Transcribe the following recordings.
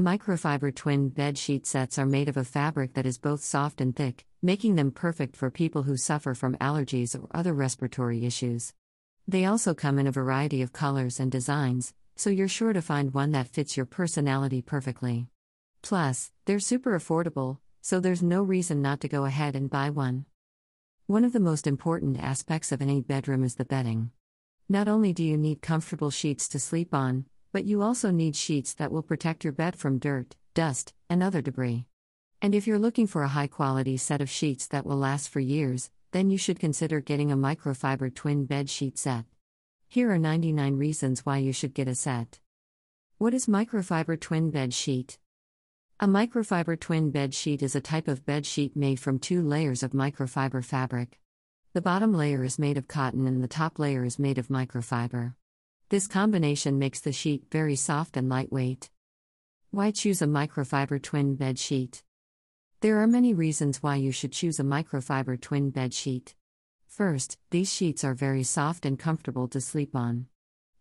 Microfiber twin bed sheet sets are made of a fabric that is both soft and thick, making them perfect for people who suffer from allergies or other respiratory issues. They also come in a variety of colors and designs, so you're sure to find one that fits your personality perfectly. Plus, they're super affordable, so there's no reason not to go ahead and buy one. One of the most important aspects of any bedroom is the bedding. Not only do you need comfortable sheets to sleep on, but you also need sheets that will protect your bed from dirt, dust, and other debris. And if you're looking for a high quality set of sheets that will last for years, then you should consider getting a microfiber twin bed sheet set. Here are 99 reasons why you should get a set. What is microfiber twin bed sheet? A microfiber twin bed sheet is a type of bed sheet made from two layers of microfiber fabric. The bottom layer is made of cotton and the top layer is made of microfiber. This combination makes the sheet very soft and lightweight. Why choose a microfiber twin bed sheet? There are many reasons why you should choose a microfiber twin bed sheet. First, these sheets are very soft and comfortable to sleep on.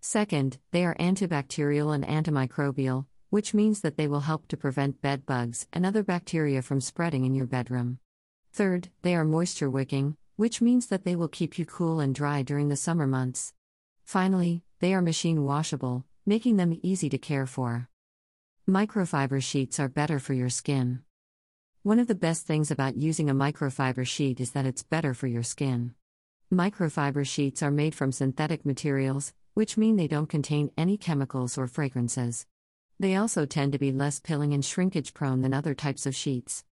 Second, they are antibacterial and antimicrobial, which means that they will help to prevent bed bugs and other bacteria from spreading in your bedroom. Third, they are moisture wicking, which means that they will keep you cool and dry during the summer months. Finally, they are machine washable, making them easy to care for. Microfiber sheets are better for your skin. One of the best things about using a microfiber sheet is that it's better for your skin. Microfiber sheets are made from synthetic materials, which mean they don't contain any chemicals or fragrances. They also tend to be less pilling and shrinkage prone than other types of sheets.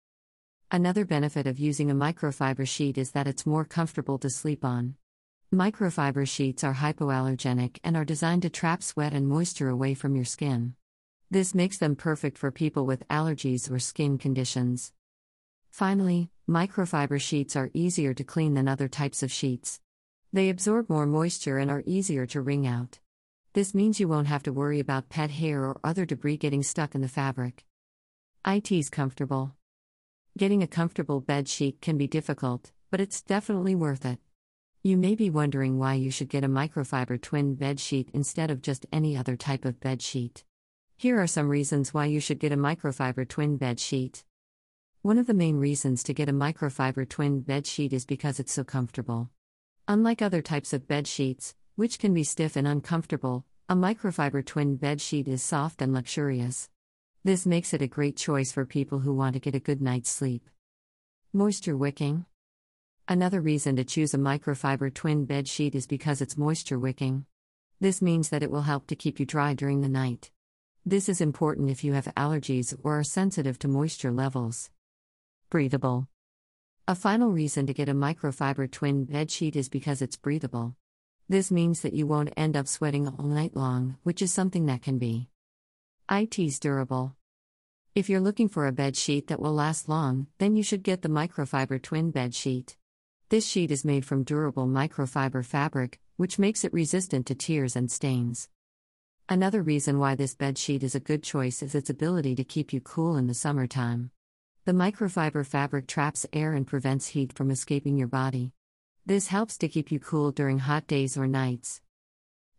Another benefit of using a microfiber sheet is that it's more comfortable to sleep on. Microfiber sheets are hypoallergenic and are designed to trap sweat and moisture away from your skin. This makes them perfect for people with allergies or skin conditions. Finally, microfiber sheets are easier to clean than other types of sheets. They absorb more moisture and are easier to wring out. This means you won't have to worry about pet hair or other debris getting stuck in the fabric. IT's comfortable. Getting a comfortable bed sheet can be difficult, but it's definitely worth it. You may be wondering why you should get a microfiber twin bed sheet instead of just any other type of bed sheet. Here are some reasons why you should get a microfiber twin bed sheet. One of the main reasons to get a microfiber twin bed sheet is because it's so comfortable. Unlike other types of bed sheets, which can be stiff and uncomfortable, a microfiber twin bed sheet is soft and luxurious. This makes it a great choice for people who want to get a good night's sleep. Moisture wicking. Another reason to choose a microfiber twin bed sheet is because it's moisture wicking. This means that it will help to keep you dry during the night. This is important if you have allergies or are sensitive to moisture levels. Breathable. A final reason to get a microfiber twin bed sheet is because it's breathable. This means that you won't end up sweating all night long, which is something that can be. IT's durable. If you're looking for a bed sheet that will last long, then you should get the microfiber twin bed sheet. This sheet is made from durable microfiber fabric, which makes it resistant to tears and stains. Another reason why this bed sheet is a good choice is its ability to keep you cool in the summertime. The microfiber fabric traps air and prevents heat from escaping your body. This helps to keep you cool during hot days or nights.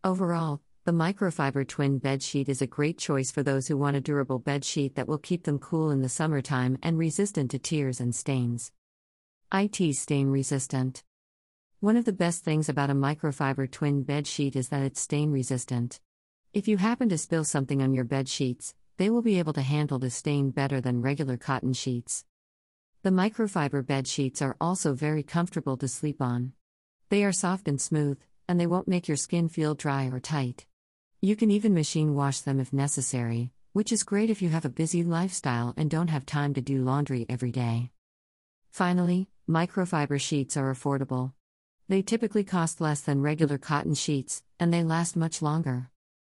Overall, the microfiber twin bed sheet is a great choice for those who want a durable bed sheet that will keep them cool in the summertime and resistant to tears and stains. IT stain resistant. One of the best things about a microfiber twin bed sheet is that it's stain resistant. If you happen to spill something on your bed sheets, they will be able to handle the stain better than regular cotton sheets. The microfiber bed sheets are also very comfortable to sleep on. They are soft and smooth, and they won't make your skin feel dry or tight. You can even machine wash them if necessary, which is great if you have a busy lifestyle and don't have time to do laundry every day. Finally, microfiber sheets are affordable. They typically cost less than regular cotton sheets, and they last much longer.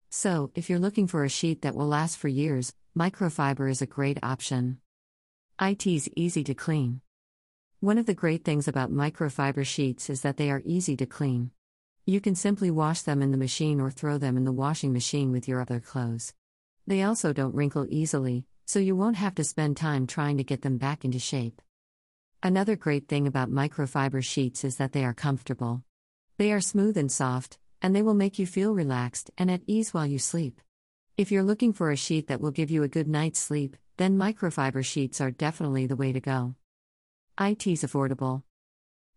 So, if you're looking for a sheet that will last for years, microfiber is a great option. IT's easy to clean. One of the great things about microfiber sheets is that they are easy to clean. You can simply wash them in the machine or throw them in the washing machine with your other clothes. They also don't wrinkle easily, so you won't have to spend time trying to get them back into shape. Another great thing about microfiber sheets is that they are comfortable. They are smooth and soft, and they will make you feel relaxed and at ease while you sleep. If you're looking for a sheet that will give you a good night's sleep, then microfiber sheets are definitely the way to go. IT's affordable.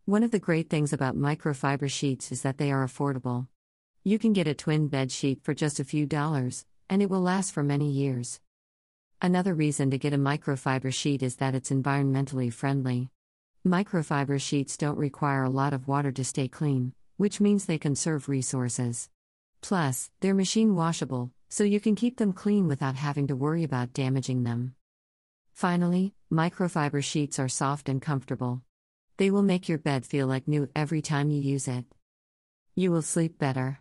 One of the great things about microfiber sheets is that they are affordable. You can get a twin bed sheet for just a few dollars, and it will last for many years. Another reason to get a microfiber sheet is that it's environmentally friendly. Microfiber sheets don't require a lot of water to stay clean, which means they conserve resources. Plus, they're machine washable, so you can keep them clean without having to worry about damaging them. Finally, microfiber sheets are soft and comfortable. They will make your bed feel like new every time you use it. You will sleep better.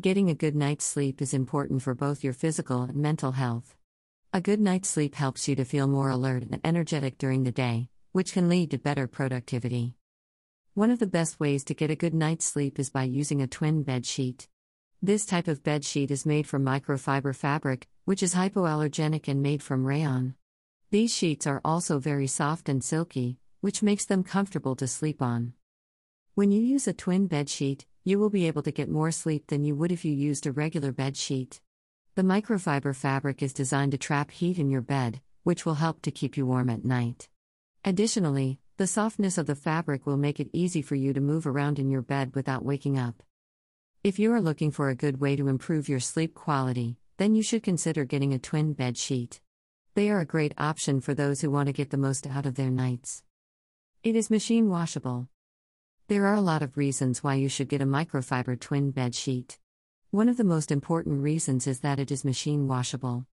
Getting a good night's sleep is important for both your physical and mental health. A good night's sleep helps you to feel more alert and energetic during the day, which can lead to better productivity. One of the best ways to get a good night's sleep is by using a twin bed sheet. This type of bed sheet is made from microfiber fabric, which is hypoallergenic and made from rayon. These sheets are also very soft and silky, which makes them comfortable to sleep on. When you use a twin bed sheet, you will be able to get more sleep than you would if you used a regular bed sheet. The microfiber fabric is designed to trap heat in your bed, which will help to keep you warm at night. Additionally, the softness of the fabric will make it easy for you to move around in your bed without waking up. If you are looking for a good way to improve your sleep quality, then you should consider getting a twin bed sheet. They are a great option for those who want to get the most out of their nights. It is machine washable. There are a lot of reasons why you should get a microfiber twin bed sheet. One of the most important reasons is that it is machine washable.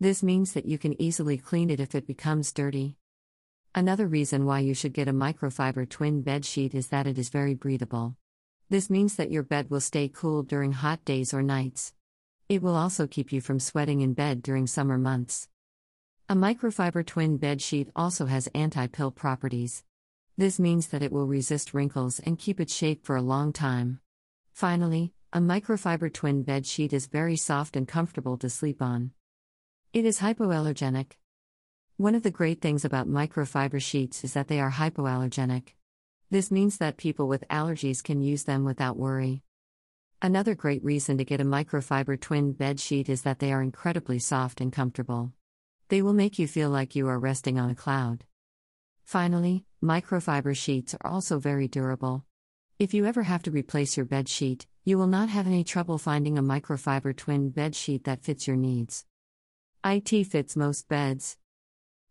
This means that you can easily clean it if it becomes dirty. Another reason why you should get a microfiber twin bed sheet is that it is very breathable. This means that your bed will stay cool during hot days or nights. It will also keep you from sweating in bed during summer months. A microfiber twin bed sheet also has anti pill properties. This means that it will resist wrinkles and keep its shape for a long time. Finally, a microfiber twin bed sheet is very soft and comfortable to sleep on. It is hypoallergenic. One of the great things about microfiber sheets is that they are hypoallergenic. This means that people with allergies can use them without worry. Another great reason to get a microfiber twin bed sheet is that they are incredibly soft and comfortable. They will make you feel like you are resting on a cloud. Finally, microfiber sheets are also very durable. If you ever have to replace your bed sheet, you will not have any trouble finding a microfiber twin bed sheet that fits your needs. IT fits most beds.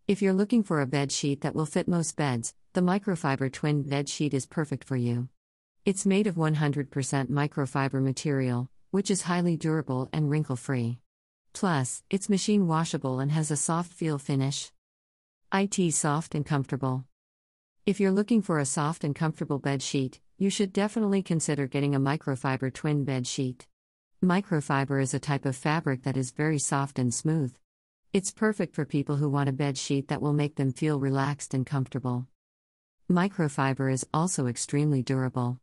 If you're looking for a bed sheet that will fit most beds, the microfiber twin bed sheet is perfect for you. It's made of 100% microfiber material, which is highly durable and wrinkle free. Plus, it's machine washable and has a soft feel finish. IT soft and comfortable. If you're looking for a soft and comfortable bed sheet, you should definitely consider getting a microfiber twin bed sheet. Microfiber is a type of fabric that is very soft and smooth. It's perfect for people who want a bed sheet that will make them feel relaxed and comfortable. Microfiber is also extremely durable.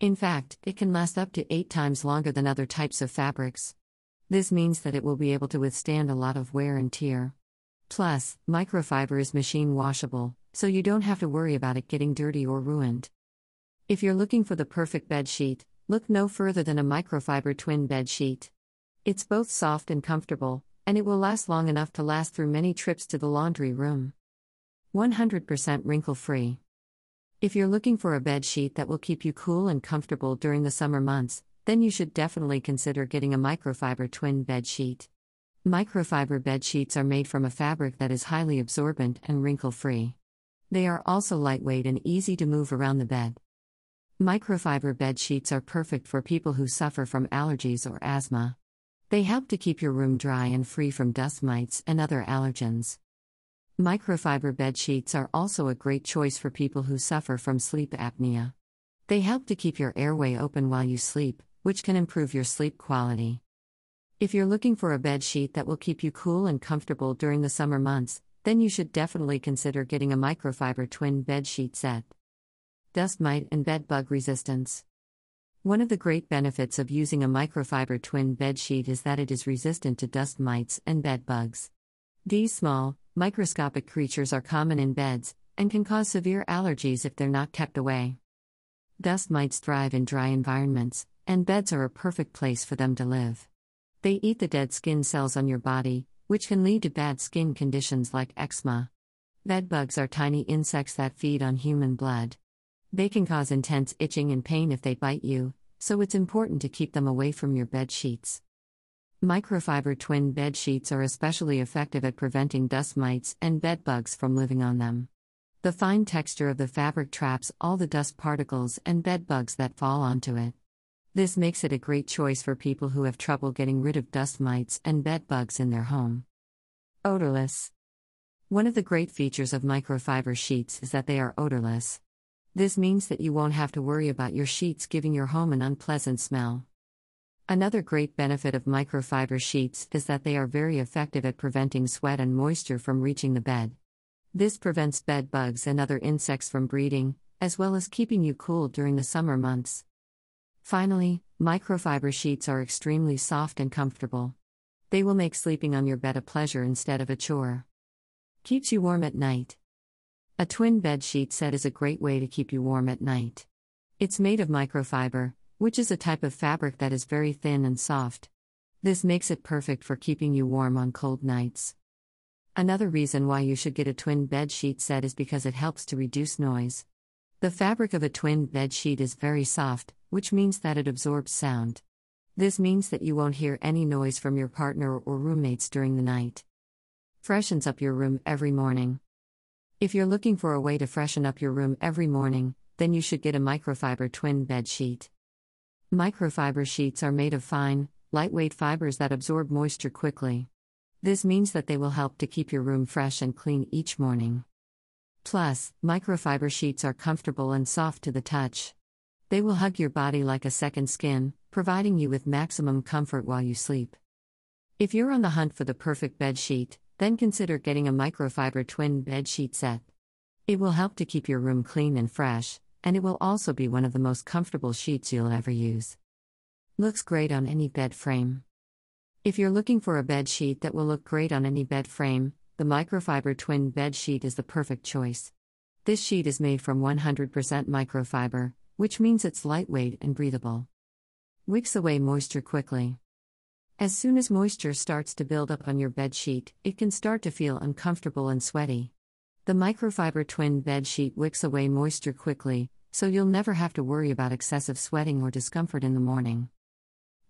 In fact, it can last up to 8 times longer than other types of fabrics. This means that it will be able to withstand a lot of wear and tear. Plus, microfiber is machine washable, so you don't have to worry about it getting dirty or ruined. If you're looking for the perfect bed sheet, look no further than a microfiber twin bed sheet. It's both soft and comfortable, and it will last long enough to last through many trips to the laundry room. 100% wrinkle free. If you're looking for a bed sheet that will keep you cool and comfortable during the summer months, then you should definitely consider getting a microfiber twin bed sheet. Microfiber bed sheets are made from a fabric that is highly absorbent and wrinkle free. They are also lightweight and easy to move around the bed. Microfiber bed sheets are perfect for people who suffer from allergies or asthma. They help to keep your room dry and free from dust mites and other allergens. Microfiber bed sheets are also a great choice for people who suffer from sleep apnea. They help to keep your airway open while you sleep, which can improve your sleep quality. If you're looking for a bed sheet that will keep you cool and comfortable during the summer months, then you should definitely consider getting a microfiber twin bed sheet set. Dust mite and bed bug resistance. One of the great benefits of using a microfiber twin bed sheet is that it is resistant to dust mites and bed bugs. These small, microscopic creatures are common in beds and can cause severe allergies if they're not kept away. Dust mites thrive in dry environments, and beds are a perfect place for them to live. They eat the dead skin cells on your body, which can lead to bad skin conditions like eczema. Bedbugs are tiny insects that feed on human blood. They can cause intense itching and pain if they bite you, so it's important to keep them away from your bed sheets. Microfiber twin bed sheets are especially effective at preventing dust mites and bed bugs from living on them. The fine texture of the fabric traps all the dust particles and bed bugs that fall onto it. This makes it a great choice for people who have trouble getting rid of dust mites and bed bugs in their home. Odorless. One of the great features of microfiber sheets is that they are odorless. This means that you won't have to worry about your sheets giving your home an unpleasant smell. Another great benefit of microfiber sheets is that they are very effective at preventing sweat and moisture from reaching the bed. This prevents bed bugs and other insects from breeding, as well as keeping you cool during the summer months. Finally, microfiber sheets are extremely soft and comfortable. They will make sleeping on your bed a pleasure instead of a chore. Keeps you warm at night. A twin bed sheet set is a great way to keep you warm at night. It's made of microfiber, which is a type of fabric that is very thin and soft. This makes it perfect for keeping you warm on cold nights. Another reason why you should get a twin bed sheet set is because it helps to reduce noise. The fabric of a twin bed sheet is very soft, which means that it absorbs sound. This means that you won't hear any noise from your partner or roommates during the night. Freshens up your room every morning. If you're looking for a way to freshen up your room every morning, then you should get a microfiber twin bed sheet. Microfiber sheets are made of fine, lightweight fibers that absorb moisture quickly. This means that they will help to keep your room fresh and clean each morning. Plus, microfiber sheets are comfortable and soft to the touch. They will hug your body like a second skin, providing you with maximum comfort while you sleep. If you're on the hunt for the perfect bed sheet, then consider getting a microfiber twin bed sheet set. It will help to keep your room clean and fresh, and it will also be one of the most comfortable sheets you'll ever use. Looks great on any bed frame. If you're looking for a bed sheet that will look great on any bed frame, the microfiber twin bed sheet is the perfect choice. This sheet is made from 100% microfiber, which means it's lightweight and breathable. Wicks away moisture quickly. As soon as moisture starts to build up on your bed sheet, it can start to feel uncomfortable and sweaty. The microfiber twin bed sheet wicks away moisture quickly, so you'll never have to worry about excessive sweating or discomfort in the morning.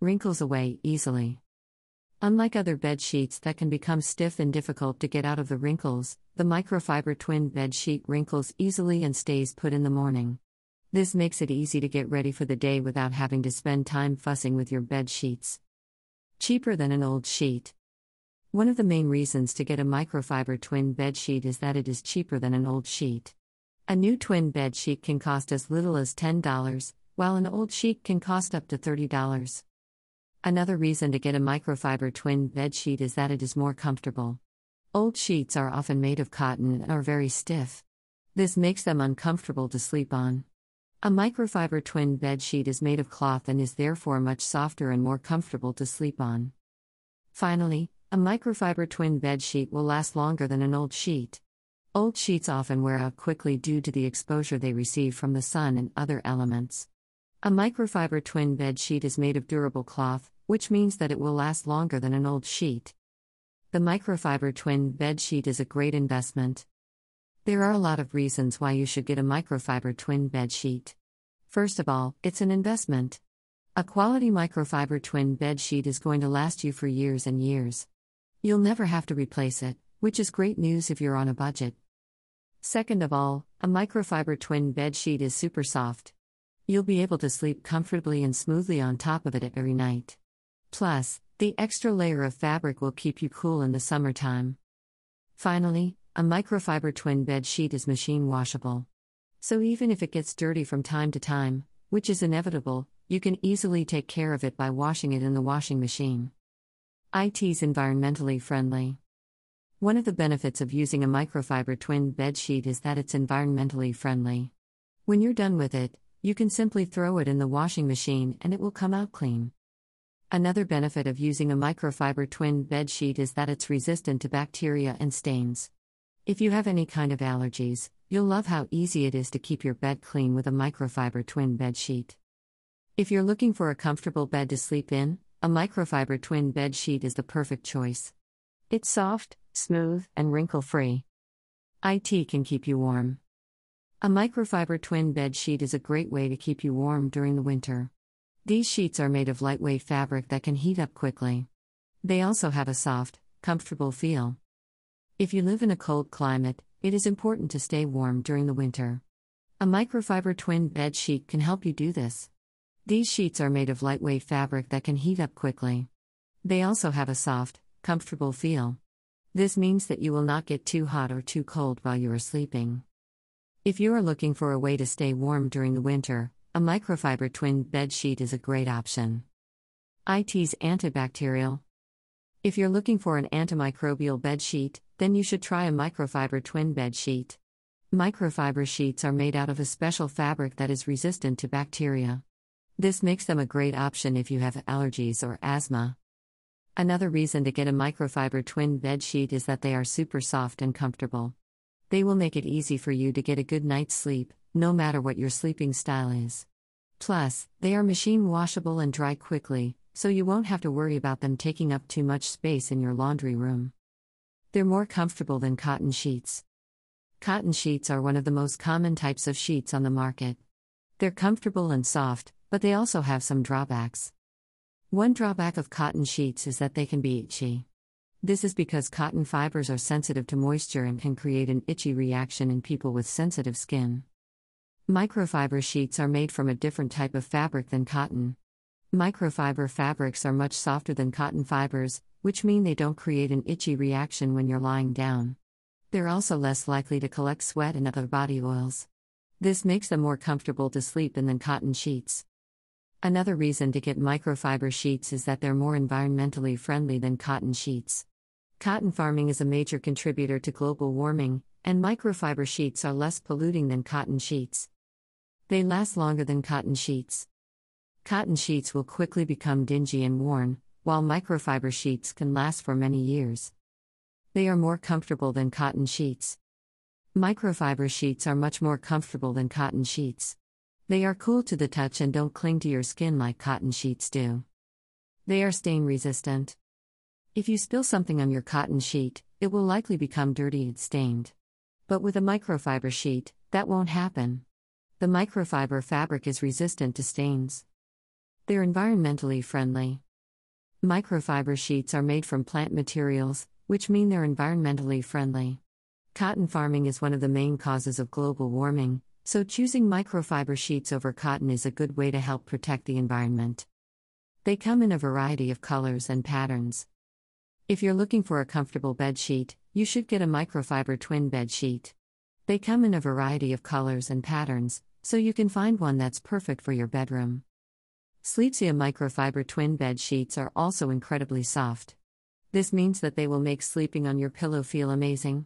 Wrinkles away easily. Unlike other bed sheets that can become stiff and difficult to get out of the wrinkles, the microfiber twin bed sheet wrinkles easily and stays put in the morning. This makes it easy to get ready for the day without having to spend time fussing with your bed sheets. Cheaper than an old sheet. One of the main reasons to get a microfiber twin bed sheet is that it is cheaper than an old sheet. A new twin bed sheet can cost as little as $10, while an old sheet can cost up to $30. Another reason to get a microfiber twin bed sheet is that it is more comfortable. Old sheets are often made of cotton and are very stiff. This makes them uncomfortable to sleep on. A microfiber twin bed sheet is made of cloth and is therefore much softer and more comfortable to sleep on. Finally, a microfiber twin bed sheet will last longer than an old sheet. Old sheets often wear out quickly due to the exposure they receive from the sun and other elements. A microfiber twin bed sheet is made of durable cloth, which means that it will last longer than an old sheet. The microfiber twin bed sheet is a great investment. There are a lot of reasons why you should get a microfiber twin bed sheet. First of all, it's an investment. A quality microfiber twin bed sheet is going to last you for years and years. You'll never have to replace it, which is great news if you're on a budget. Second of all, a microfiber twin bed sheet is super soft. You'll be able to sleep comfortably and smoothly on top of it every night. Plus, the extra layer of fabric will keep you cool in the summertime. Finally, a microfiber twin bed sheet is machine washable. So even if it gets dirty from time to time, which is inevitable, you can easily take care of it by washing it in the washing machine. IT's environmentally friendly. One of the benefits of using a microfiber twin bed sheet is that it's environmentally friendly. When you're done with it, you can simply throw it in the washing machine and it will come out clean. Another benefit of using a microfiber twin bed sheet is that it's resistant to bacteria and stains. If you have any kind of allergies, you'll love how easy it is to keep your bed clean with a microfiber twin bed sheet. If you're looking for a comfortable bed to sleep in, a microfiber twin bed sheet is the perfect choice. It's soft, smooth, and wrinkle free. IT can keep you warm. A microfiber twin bed sheet is a great way to keep you warm during the winter. These sheets are made of lightweight fabric that can heat up quickly. They also have a soft, comfortable feel. If you live in a cold climate, it is important to stay warm during the winter. A microfiber twin bed sheet can help you do this. These sheets are made of lightweight fabric that can heat up quickly. They also have a soft, comfortable feel. This means that you will not get too hot or too cold while you are sleeping. If you are looking for a way to stay warm during the winter, a microfiber twin bed sheet is a great option. IT's antibacterial. If you're looking for an antimicrobial bed sheet, then you should try a microfiber twin bed sheet. Microfiber sheets are made out of a special fabric that is resistant to bacteria. This makes them a great option if you have allergies or asthma. Another reason to get a microfiber twin bed sheet is that they are super soft and comfortable. They will make it easy for you to get a good night's sleep, no matter what your sleeping style is. Plus, they are machine washable and dry quickly, so you won't have to worry about them taking up too much space in your laundry room. They're more comfortable than cotton sheets. Cotton sheets are one of the most common types of sheets on the market. They're comfortable and soft, but they also have some drawbacks. One drawback of cotton sheets is that they can be itchy. This is because cotton fibers are sensitive to moisture and can create an itchy reaction in people with sensitive skin. Microfiber sheets are made from a different type of fabric than cotton. Microfiber fabrics are much softer than cotton fibers, which mean they don't create an itchy reaction when you're lying down. They're also less likely to collect sweat and other body oils. This makes them more comfortable to sleep in than cotton sheets. Another reason to get microfiber sheets is that they're more environmentally friendly than cotton sheets. Cotton farming is a major contributor to global warming, and microfiber sheets are less polluting than cotton sheets. They last longer than cotton sheets. Cotton sheets will quickly become dingy and worn, while microfiber sheets can last for many years. They are more comfortable than cotton sheets. Microfiber sheets are much more comfortable than cotton sheets. They are cool to the touch and don't cling to your skin like cotton sheets do. They are stain resistant. If you spill something on your cotton sheet, it will likely become dirty and stained. But with a microfiber sheet, that won't happen. The microfiber fabric is resistant to stains. They're environmentally friendly. Microfiber sheets are made from plant materials, which mean they're environmentally friendly. Cotton farming is one of the main causes of global warming, so choosing microfiber sheets over cotton is a good way to help protect the environment. They come in a variety of colors and patterns. If you're looking for a comfortable bed sheet, you should get a microfiber twin bed sheet. They come in a variety of colors and patterns, so you can find one that's perfect for your bedroom. Sleepsia microfiber twin bed sheets are also incredibly soft. This means that they will make sleeping on your pillow feel amazing.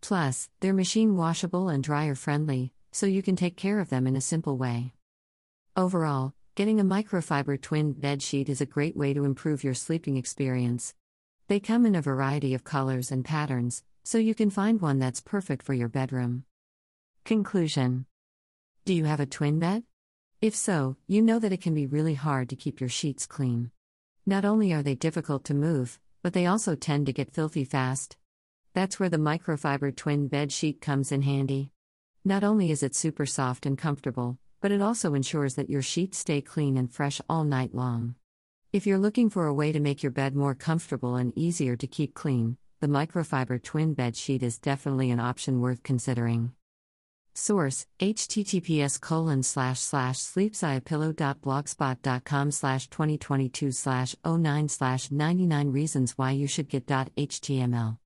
Plus, they're machine washable and dryer friendly, so you can take care of them in a simple way. Overall, getting a microfiber twin bed sheet is a great way to improve your sleeping experience. They come in a variety of colors and patterns, so you can find one that's perfect for your bedroom. Conclusion Do you have a twin bed? If so, you know that it can be really hard to keep your sheets clean. Not only are they difficult to move, but they also tend to get filthy fast. That's where the microfiber twin bed sheet comes in handy. Not only is it super soft and comfortable, but it also ensures that your sheets stay clean and fresh all night long. If you're looking for a way to make your bed more comfortable and easier to keep clean, the microfiber twin bed sheet is definitely an option worth considering. Source https colon slash slash sleepsiapillow.blogspot.com slash 2022 slash 09 slash 99 reasons why you should get html